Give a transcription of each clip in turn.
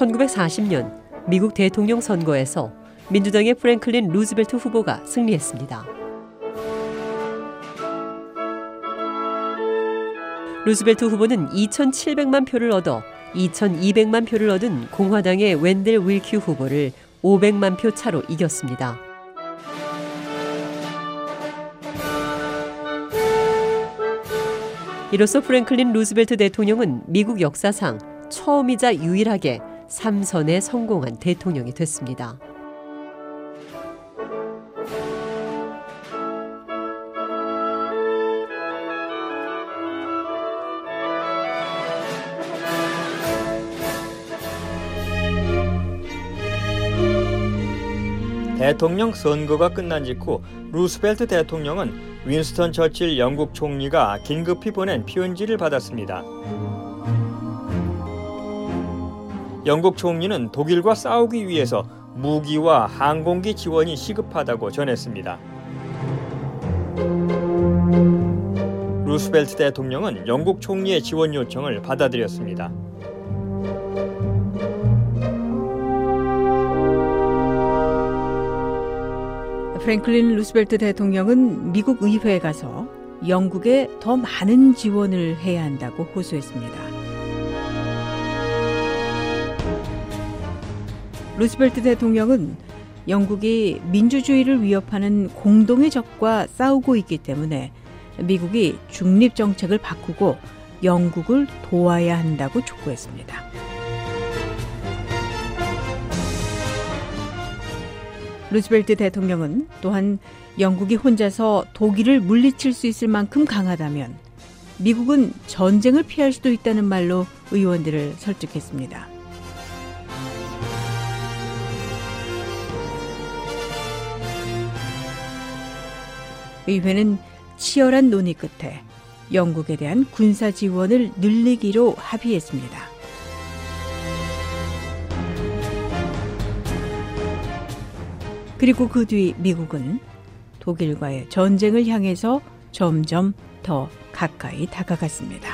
(1940년) 미국 대통령 선거에서 민주당의 프랭클린 루즈벨트 후보가 승리했습니다. 루즈벨트 후보는 2,700만 표를 얻어 2,200만 표를 얻은 공화당의 웬델 윌큐 후보를 500만 표 차로 이겼습니다. 이로써 프랭클린 루즈벨트 대통령은 미국 역사상 처음이자 유일하게 3선에 성공한 대통령이 됐습니다. 대통령 선거가 끝난 직후 루스벨트 대통령은 윈스턴 처칠 영국 총리가 긴급히 보낸 편지를 받았습니다. 영국 총리는 독일과 싸우기 위해서 무기와 항공기 지원이 시급하다고 전했습니다. 루스벨트 대통령은 영국 총리의 지원 요청을 받아들였습니다. 프랭클린 루스벨트 대통령은 미국 의회에 가서 영국에 더 많은 지원을 해야 한다고 호소했습니다. 루스벨트 대통령은 영국이 민주주의를 위협하는 공동의 적과 싸우고 있기 때문에 미국이 중립 정책을 바꾸고 영국을 도와야 한다고 촉구했습니다. 루스벨트 대통령은 또한 영국이 혼자서 독일을 물리칠 수 있을 만큼 강하다면 미국은 전쟁을 피할 수도 있다는 말로 의원들을 설득했습니다. 의회는 치열한 논의 끝에 영국에 대한 군사 지원을 늘리기로 합의했습니다. 그리고 그 뒤 미국은 독일과의 전쟁을 향해서 점점 더 가까이 다가갔습니다.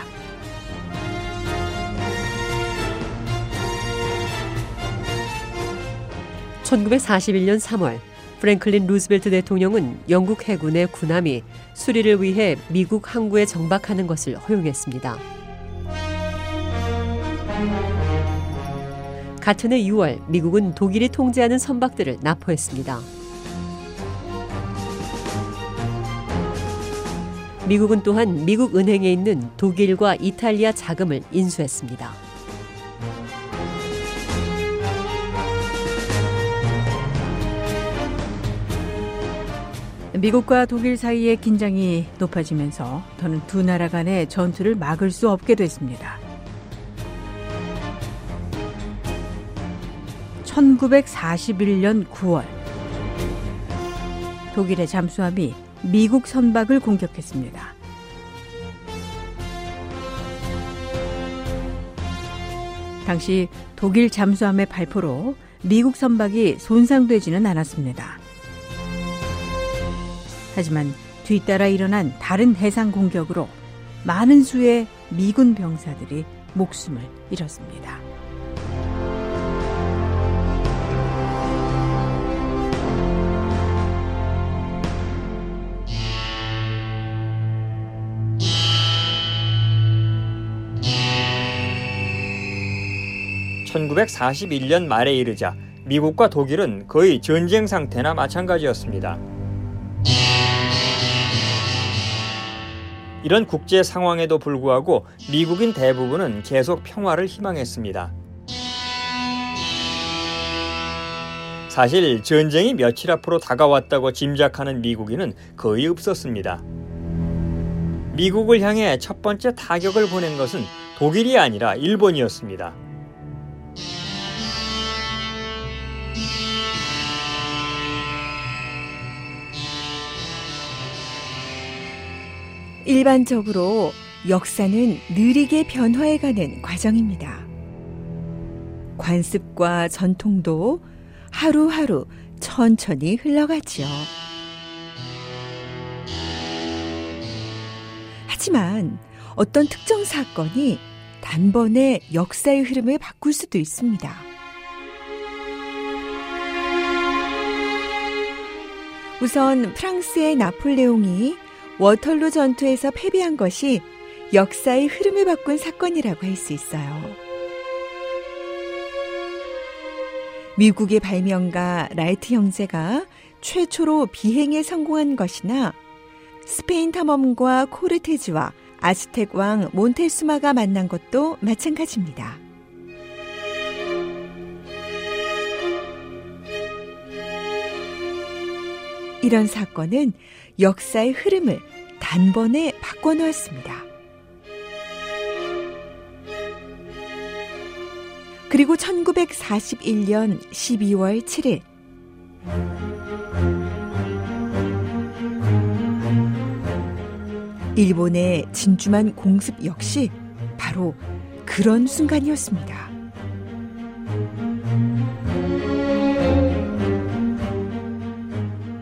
(1941년 3월) 프랭클린 루즈벨트 대통령은 영국 해군의 군함이 수리를 위해 미국 항구에 정박하는 것을 허용했습니다. 같은 해 6월 미국은 독일이 통제하는 선박들을 납포했습니다. 미국은 또한 미국 은행에 있는 독일과 이탈리아 자금을 인수했습니다. 미국과 독일 사이의 긴장이 높아지면서 더는 두 나라 간의 전투를 막을 수 없게 됐습니다. 1941년 9월 독일의 잠수함이 미국 선박을 공격했습니다. 당시 독일 잠수함의 발포로 미국 선박이 손상되지는 않았습니다. 하지만 뒤따라 일어난 다른 해상 공격으로 많은 수의 미군 병사들이 목숨을 잃었습니다. (1941년) 말에 이르자 미국과 독일은 거의 전쟁 상태나 마찬가지였습니다. 이런 국제 상황에도 불구하고 미국인 대부분은 계속 평화를 희망했습니다. 사실 전쟁이 며칠 앞으로 다가왔다고 짐작하는 미국인은 거의 없었습니다. 미국을 향해 첫 번째 타격을 보낸 것은 독일이 아니라 일본이었습니다. 일반적으로 역사는 느리게 변화해가는 과정입니다. 관습과 전통도 하루하루 천천히 흘러가지요. 하지만 어떤 특정 사건이 단번에 역사의 흐름을 바꿀 수도 있습니다. 우선 프랑스의 나폴레옹이 워털루 전투에서 패배한 것이 역사의 흐름을 바꾼 사건이라고 할 수 있어요. 미국의 발명가 라이트 형제가 최초로 비행에 성공한 것이나 스페인 탐험가 코르테즈와 아스텍 왕 몬테수마가 만난 것도 마찬가지입니다. 이런 사건은 역사의 흐름을 단번에 바꿔놓았습니다. 그리고 1941년 12월 7일 일본의 진주만 공습 역시 바로 그런 순간이었습니다.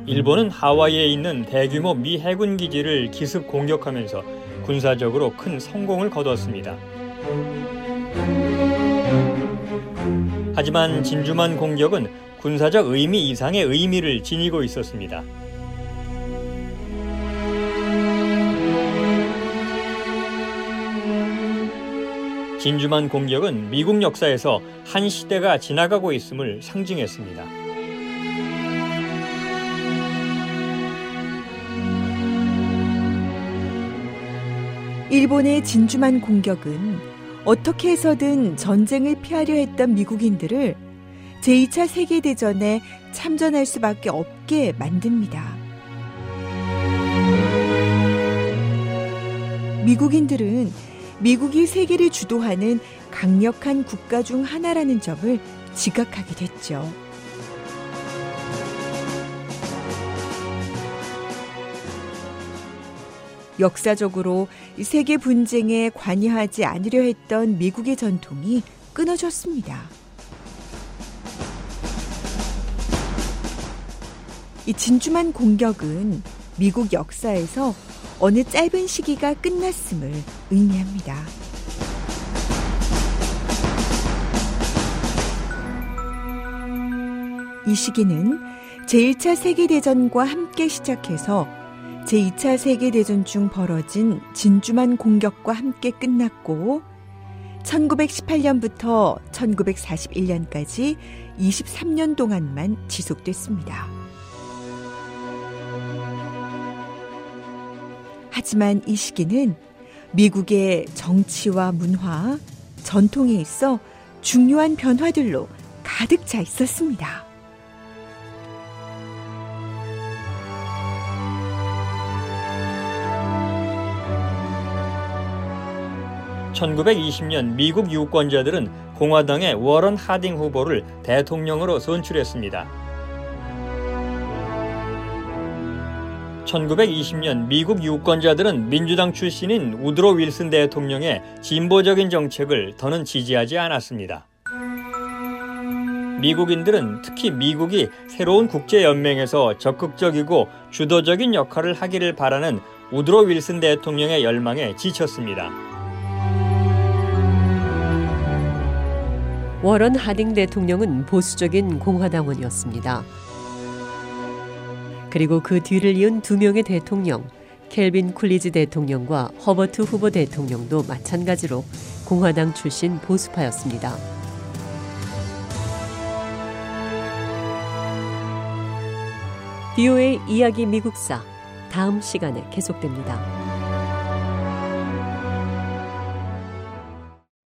일본은 하와이에 있는 대규모 미 해군 기지를 기습 공격하면서 군사적으로 큰 성공을 거뒀습니다. 하지만 진주만 공격은 군사적 의미 이상의 의미를 지니고 있었습니다. 진주만 공격은 미국 역사에서 한 시대가 지나가고 있음을 상징했습니다. 일본의 진주만 공격은 어떻게 해서든 전쟁을 피하려 했던 미국인들을 제2차 세계대전에 참전할 수밖에 없게 만듭니다. 미국인들은 미국이 세계를 주도하는 강력한 국가 중 하나라는 점을 지각하게 됐죠. 역사적으로 세계 분쟁에 관여하지 않으려 했던 미국의 전통이 끊어졌습니다. 이 진주만 공격은 미국 역사에서 어느 짧은 시기가 끝났음을 의미합니다. 이 시기는 제1차 세계대전과 함께 시작해서 제2차 세계대전 중 벌어진 진주만 공격과 함께 끝났고 1918년부터 1941년까지 23년 동안만 지속됐습니다. 하지만 이 시기는 미국의 정치와 문화, 전통에 있어 중요한 변화들로 가득 차 있었습니다. 1920년 미국 유권자들은 공화당의 워런 하딩 후보를 대통령으로 선출했습니다. 1920년 미국 유권자들은 민주당 출신인 우드로 윌슨 대통령의 진보적인 정책을 더는 지지하지 않았습니다. 미국인들은 특히 미국이 새로운 국제연맹에서 적극적이고 주도적인 역할을 하기를 바라는 우드로 윌슨 대통령의 열망에 지쳤습니다. 워런 하딩 대통령은 보수적인 공화당원이었습니다. 그리고 그 뒤를 이은 두 명의 대통령, 켈빈 쿨리즈 대통령과 허버트 후보 대통령도 마찬가지로 공화당 출신 보수파였습니다. 비오의 이야기 미국사 다음 시간에 계속됩니다.